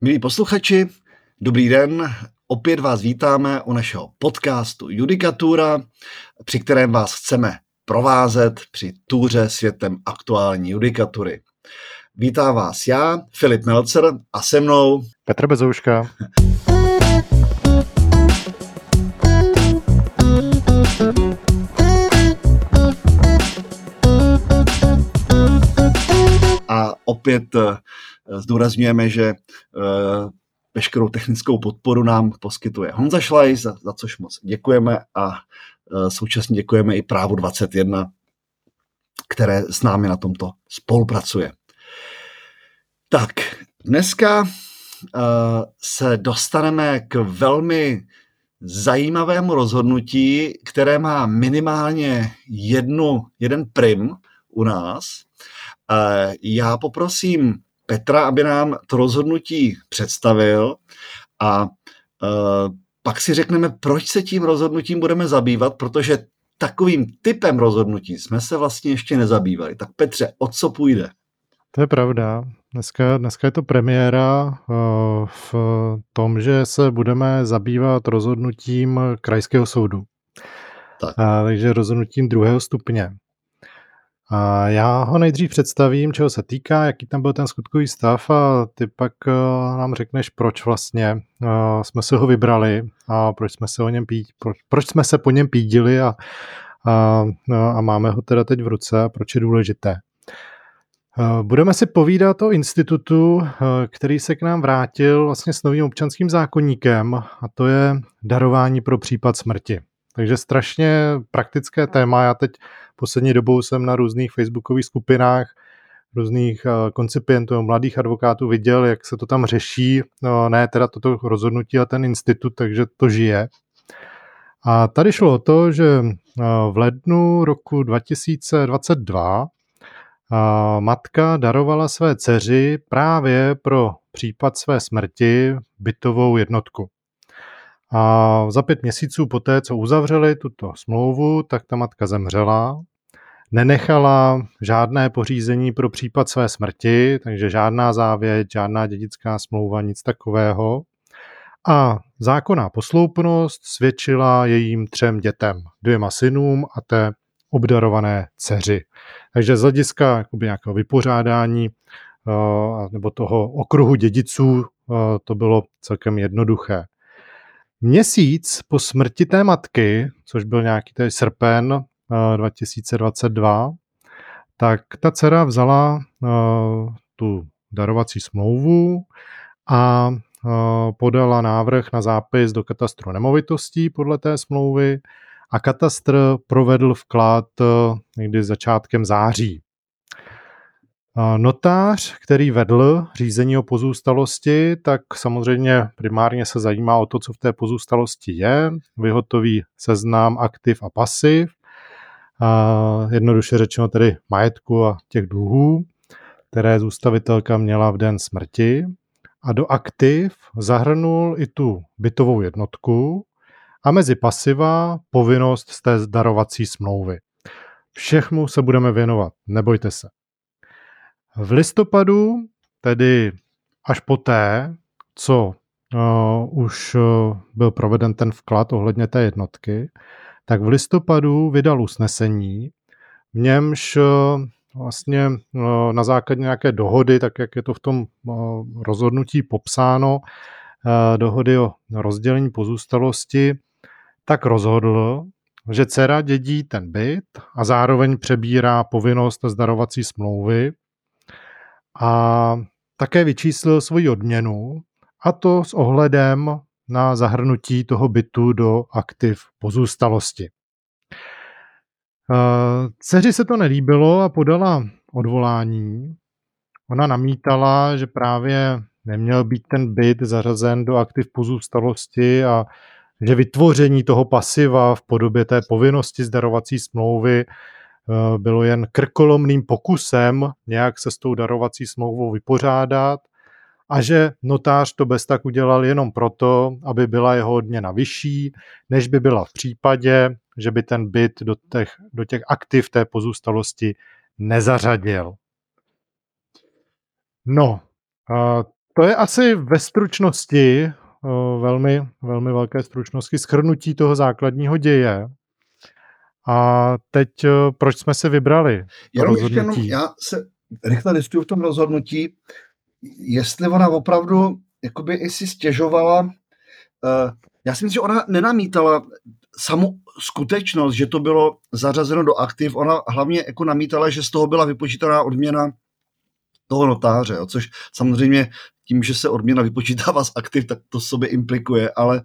Milí posluchači, dobrý den. Opět vás vítáme u našeho podcastu Judikatura, při kterém vás chceme provázet při túře světem aktuální judikatury. Vítá vás já, Filip Melcer a se mnou Petr Bezouška. A opět eh, zdůrazňujeme, že eh, veškerou technickou podporu nám poskytuje Honza Šlajs, za, za což moc děkujeme a eh, současně děkujeme i Právu 21, které s námi na tomto spolupracuje. Tak, dneska se dostaneme k velmi zajímavému rozhodnutí, které má minimálně jednu, jeden prim u nás. Já poprosím Petra, aby nám to rozhodnutí představil a pak si řekneme, proč se tím rozhodnutím budeme zabývat, protože takovým typem rozhodnutí jsme se vlastně ještě nezabývali. Tak Petře, o co půjde? To je pravda. Dneska, dneska je to premiéra eh, v tom, že se budeme zabývat rozhodnutím krajského soudu. Tak. A, takže rozhodnutím druhého stupně. A já ho nejdřív představím, čeho se týká, jaký tam byl ten skutkový stav a ty pak uh, nám řekneš, proč vlastně uh, jsme se ho vybrali a proč jsme se o něm pí, proč, proč jsme se po něm pídili a, a, a máme ho teda teď v ruce a proč je důležité. Uh, budeme si povídat o institutu, který se k nám vrátil vlastně s novým občanským zákonníkem a to je darování pro případ smrti. Takže strašně praktické téma. Já teď poslední dobou jsem na různých facebookových skupinách různých eh, koncipientů, mladých advokátů viděl, jak se to tam řeší. No, ne teda toto rozhodnutí a ten institut, takže to žije. A tady šlo o to, že eh, v lednu roku 2022 eh, matka darovala své dceři právě pro případ své smrti bytovou jednotku. A za pět měsíců poté, co uzavřeli tuto smlouvu, tak ta matka zemřela. Nenechala žádné pořízení pro případ své smrti, takže žádná závěť, žádná dědická smlouva, nic takového. A zákonná posloupnost svědčila jejím třem dětem, dvěma synům a té obdarované dceři. Takže z hlediska nějakého vypořádání eh, nebo toho okruhu dědiců eh, to bylo celkem jednoduché. Měsíc po smrti té matky, což byl nějaký tady srpen 2022, eh, tak ta dcera vzala uh, tu darovací smlouvu a uh, podala návrh na zápis do katastru nemovitostí podle té smlouvy a katastr provedl vklad někdy začátkem září. Notář, který vedl řízení o pozůstalosti, tak samozřejmě primárně se zajímá o to, co v té pozůstalosti je, vyhotoví seznám aktiv a pasiv, a jednoduše řečeno tedy majetku a těch dluhů, které zůstavitelka měla v den smrti a do aktiv zahrnul i tu bytovou jednotku a mezi pasiva povinnost z té darovací smlouvy. Všechmu se budeme věnovat, nebojte se. V listopadu, tedy až poté, co uh, už uh, byl proveden ten vklad ohledně té jednotky, tak v listopadu vydal usnesení, v němž uh, vlastně uh, na základě nějaké dohody, tak jak je to v tom uh, rozhodnutí popsáno, uh, dohody o rozdělení pozůstalosti, tak rozhodl, že dcera dědí ten byt a zároveň přebírá povinnost zdarovací smlouvy a také vyčíslil svoji odměnu, a to s ohledem na zahrnutí toho bytu do aktiv pozůstalosti. Dceři se to nelíbilo a podala odvolání. Ona namítala, že právě neměl být ten byt zařazen do aktiv pozůstalosti a že vytvoření toho pasiva v podobě té povinnosti zdarovací smlouvy Eh, bylo jen krkolomným pokusem nějak se s tou darovací smlouvou vypořádat a že notář to bez tak udělal jenom proto, aby byla jeho odměna vyšší, než by byla v případě, že by ten byt do těch, do těch aktiv té pozůstalosti nezařadil. No, to je asi ve stručnosti, velmi, velmi velké stručnosti, schrnutí toho základního děje. A teď proč jsme se vybrali? Jenom ještě jenom, já se rychle listuju v tom rozhodnutí, jestli ona opravdu jakoby i si stěžovala, uh, já si myslím, že ona nenamítala samu skutečnost, že to bylo zařazeno do aktiv, ona hlavně jako namítala, že z toho byla vypočítaná odměna toho notáře, jo, což samozřejmě tím, že se odměna vypočítává z aktiv, tak to sobě implikuje, ale,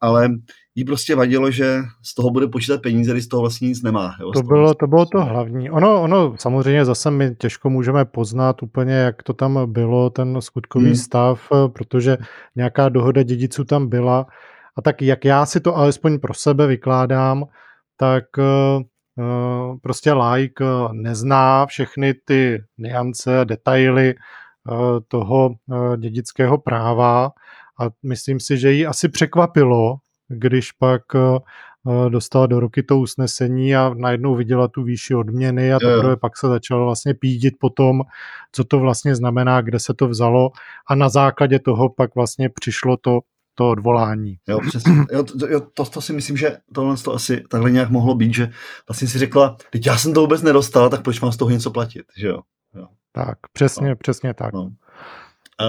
ale jí prostě vadilo, že z toho bude počítat peníze, když z toho vlastně nic nemá. Jo, to, bylo, to bylo to hlavní. Ono, ono samozřejmě zase my těžko můžeme poznat úplně, jak to tam bylo, ten skutkový hmm. stav, protože nějaká dohoda dědiců tam byla. A tak jak já si to alespoň pro sebe vykládám, tak uh, prostě like nezná všechny ty niance, detaily uh, toho uh, dědického práva a myslím si, že ji asi překvapilo, když pak dostala do ruky to usnesení a najednou viděla tu výši odměny a teprve pak se začala vlastně pídit po tom, co to vlastně znamená, kde se to vzalo a na základě toho pak vlastně přišlo to to odvolání. Jo, přesně. Jo, to, jo, to, to, si myslím, že tohle to asi takhle nějak mohlo být, že vlastně si řekla, teď já jsem to vůbec nedostal, tak proč mám z toho něco platit, že jo? jo. Tak, přesně, no. přesně tak. No. A,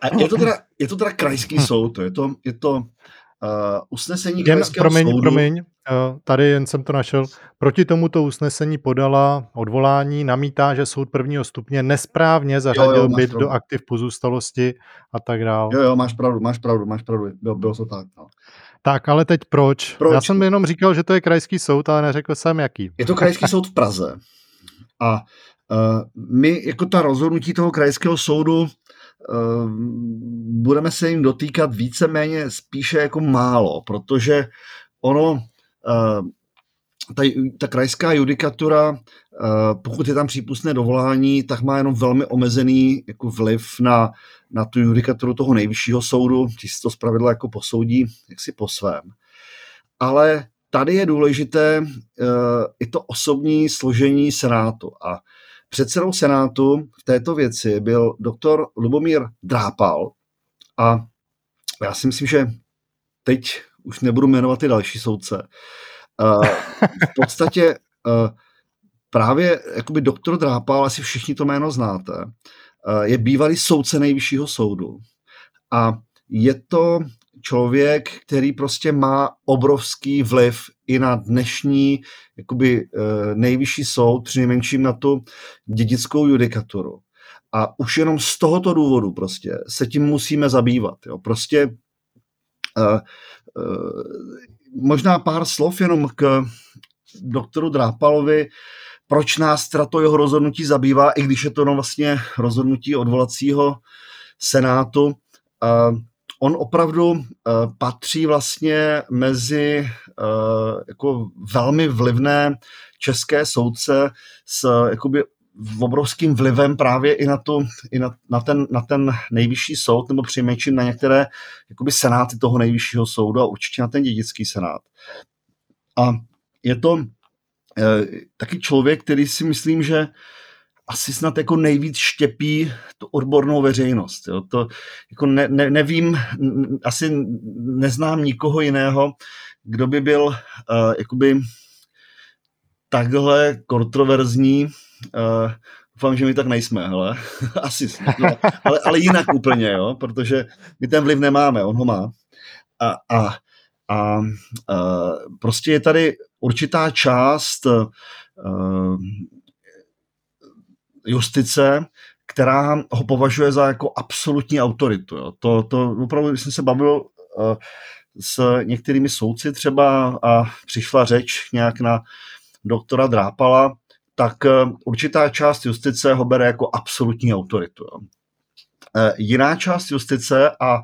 a je, to teda, je to teda krajský soud, je to, je to usnesení jen, promiň, soudu... promiň, uh, tady jen jsem to našel. Proti tomuto usnesení podala odvolání, namítá, že soud prvního stupně nesprávně zařadil jo, jo, byt do aktiv pozůstalosti a tak dále. Jo, jo, máš pravdu, máš pravdu, máš pravdu, bylo, bylo to tak. No. Tak, ale teď proč? proč? Já jsem jenom říkal, že to je krajský soud, ale neřekl jsem jaký. Je to krajský soud v Praze. A uh, my, jako ta rozhodnutí toho krajského soudu, budeme se jim dotýkat víceméně spíše jako málo, protože ono, ehm, ta, ta krajská judikatura, ehm, pokud je tam přípustné dovolání, tak má jenom velmi omezený jako vliv na, na tu judikaturu toho nejvyššího soudu, ti si to zpravidla jako posoudí jak si po svém. Ale tady je důležité i to osobní složení Senátu. A Předsedou Senátu v této věci byl doktor Lubomír Drápal a já si myslím, že teď už nebudu jmenovat ty další soudce. V podstatě právě jakoby doktor Drápal, asi všichni to jméno znáte, je bývalý soudce nejvyššího soudu. A je to člověk, který prostě má obrovský vliv i na dnešní jakoby, eh, nejvyšší soud, přinejmenším na tu dědickou judikaturu. A už jenom z tohoto důvodu prostě se tím musíme zabývat. Jo. Prostě uh, uh, možná pár slov jenom k doktoru Drápalovi, proč nás to jeho rozhodnutí zabývá, i když je to no vlastně rozhodnutí odvolacího senátu. Uh, on opravdu uh, patří vlastně mezi uh, jako velmi vlivné české soudce s jakoby obrovským vlivem právě i na, tu, i na, na, ten, na ten nejvyšší soud, nebo přinejmenším na některé jakoby senáty toho nejvyššího soudu a určitě na ten dědický senát. A je to uh, taky člověk, který si myslím, že asi snad jako nejvíc štěpí tu odbornou veřejnost. Jo. To jako ne, ne, nevím, asi neznám nikoho jiného, kdo by byl uh, jakoby takhle kontroverzní. Uh, doufám, že my tak nejsme, hele. asi, no, ale, ale jinak úplně, jo, protože my ten vliv nemáme, on ho má. A, a, a, a prostě je tady určitá část uh, justice, která ho považuje za jako absolutní autoritu. Jo. To, to opravdu, jsem se bavil uh, s některými soudci třeba a přišla řeč nějak na doktora Drápala, tak uh, určitá část justice ho bere jako absolutní autoritu. Jo. Uh, jiná část justice a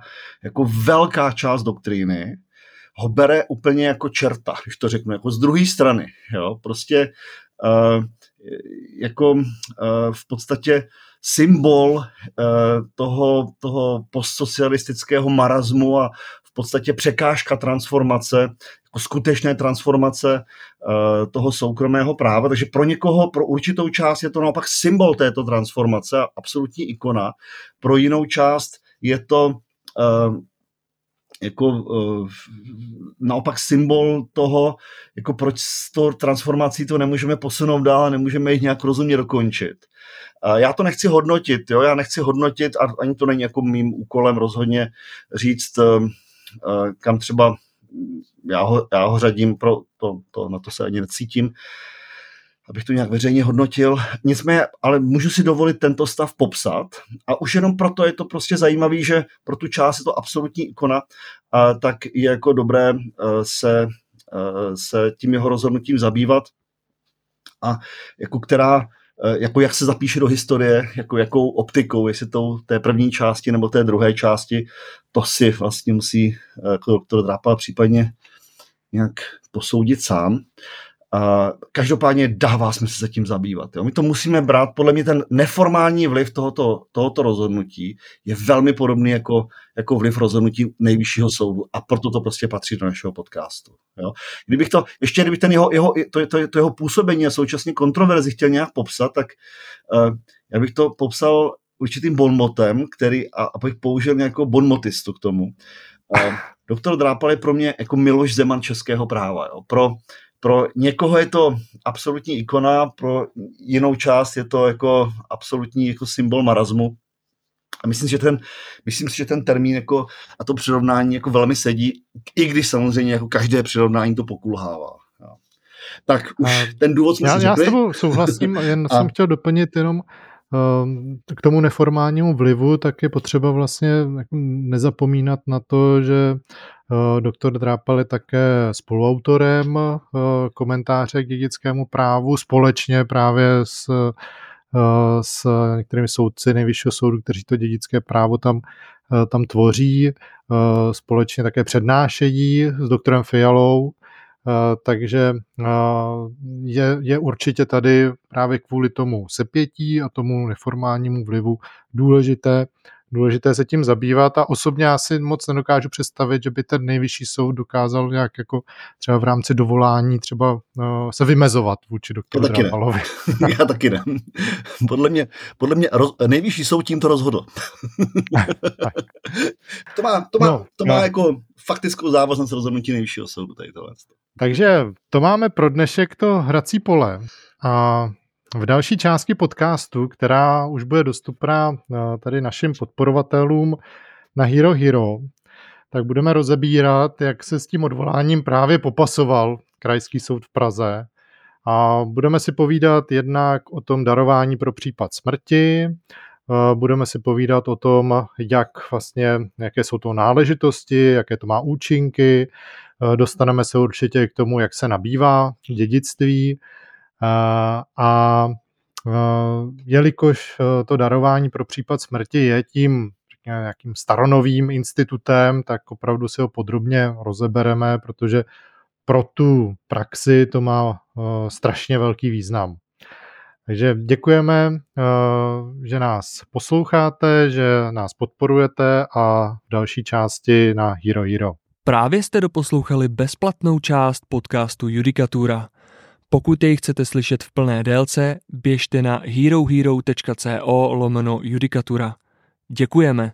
jako velká část doktríny ho bere úplně jako čerta, když to řeknu, jako z druhé strany. Jo. Prostě jako eh, v podstatě symbol eh, toho, toho postsocialistického marazmu a v podstatě překážka transformace, jako skutečné transformace eh, toho soukromého práva. Takže pro někoho, pro určitou část je to naopak symbol této transformace absolutní ikona. Pro jinou část je to jako naopak symbol toho, jako proč s tou transformací to nemůžeme posunout dál nemůžeme jich nějak rozumně dokončit. Já to nechci hodnotit, jo? já nechci hodnotit a ani to není jako mým úkolem rozhodně říct, kam třeba já ho, já ho řadím, pro to, to, na to se ani necítím, abych to nějak veřejně hodnotil. Nicméně, ale můžu si dovolit tento stav popsat a už jenom proto je to prostě zajímavý, že pro tu část je to absolutní ikona, a tak je jako dobré eh, se, eh, se tím jeho rozhodnutím zabývat a jako která eh, jako jak se zapíše do historie, jako jakou optikou, jestli tou té první části nebo té druhé části, to si vlastně musí jako doktor Drápal případně nějak posoudit sám. Každopádně dává smysl se tím zabývat. Jo. My to musíme brát, podle mě ten neformální vliv tohoto, tohoto rozhodnutí je velmi podobný jako, jako vliv rozhodnutí nejvyššího soudu a proto to prostě patří do našeho podcastu. Jo. Kdybych to, ještě kdybych ten jeho, jeho, to, to, to jeho působení a současně kontroverzi chtěl nějak popsat, tak uh, já bych to popsal určitým bonmotem, který, a, a bych použil nějakou bonmotistu k tomu. Uh, doktor Drápal je pro mě jako Miloš Zeman českého práva. Jo. Pro, pro někoho je to absolutní ikona, pro jinou část je to jako absolutní jako symbol marazmu. A myslím, že ten, myslím si, že ten termín jako, a to přirovnání jako velmi sedí, i když samozřejmě jako každé přirovnání to pokulhává. Tak už a ten důvod jsme já, si já s tebou souhlasím, jen a... jsem chtěl doplnit jenom k tomu neformálnímu vlivu, tak je potřeba vlastně jako nezapomínat na to, že Eh, doktor Drápal je také spoluautorem eh, komentáře k dědickému právu společně právě s, eh, s některými soudci nejvyššího soudu, kteří to dědické právo tam, tam tvoří. Společně také přednášejí s doktorem Fialou, takže je, je určitě tady právě kvůli tomu sepětí a tomu neformálnímu vlivu důležité důležité se tím zabývat a osobně já si moc nedokážu představit, že by ten nejvyšší soud dokázal nějak jako třeba v rámci dovolání třeba uh, se vymezovat vůči doktoru já taky Drápalovi. Ne. já taky ne. Podle mě, podle mě roz, nejvyšší soud tímto rozhodl. to má, to má, no, to má no. jako faktickou závaznost rozhodnutí nejvyššího soudu. Tady tohle. Takže to máme pro dnešek to hrací pole. A v další části podcastu, která už bude dostupná eh, tady našim podporovatelům na Hero Hero, tak budeme rozebírat, jak se s tím odvoláním právě popasoval Krajský soud v Praze. A budeme si povídat jednak o tom darování pro případ smrti, eh, budeme si povídat o tom, jak vlastně, jaké jsou to náležitosti, jaké to má účinky, dostaneme se určitě k tomu, jak se nabývá dědictví, a jelikož e, to darování pro případ smrti je tím nějakým staronovým institutem, tak opravdu si ho podrobně rozebereme, protože pro tu praxi to má strašně velký význam. Takže děkujeme, že nás posloucháte, že nás podporujete a v další části na Hero Hero. Právě jste doposlouchali bezplatnou část podcastu Judikatura. Pokud jej chcete slyšet v plné délce, běžte na herohero.co lomeno judikatura. Děkujeme.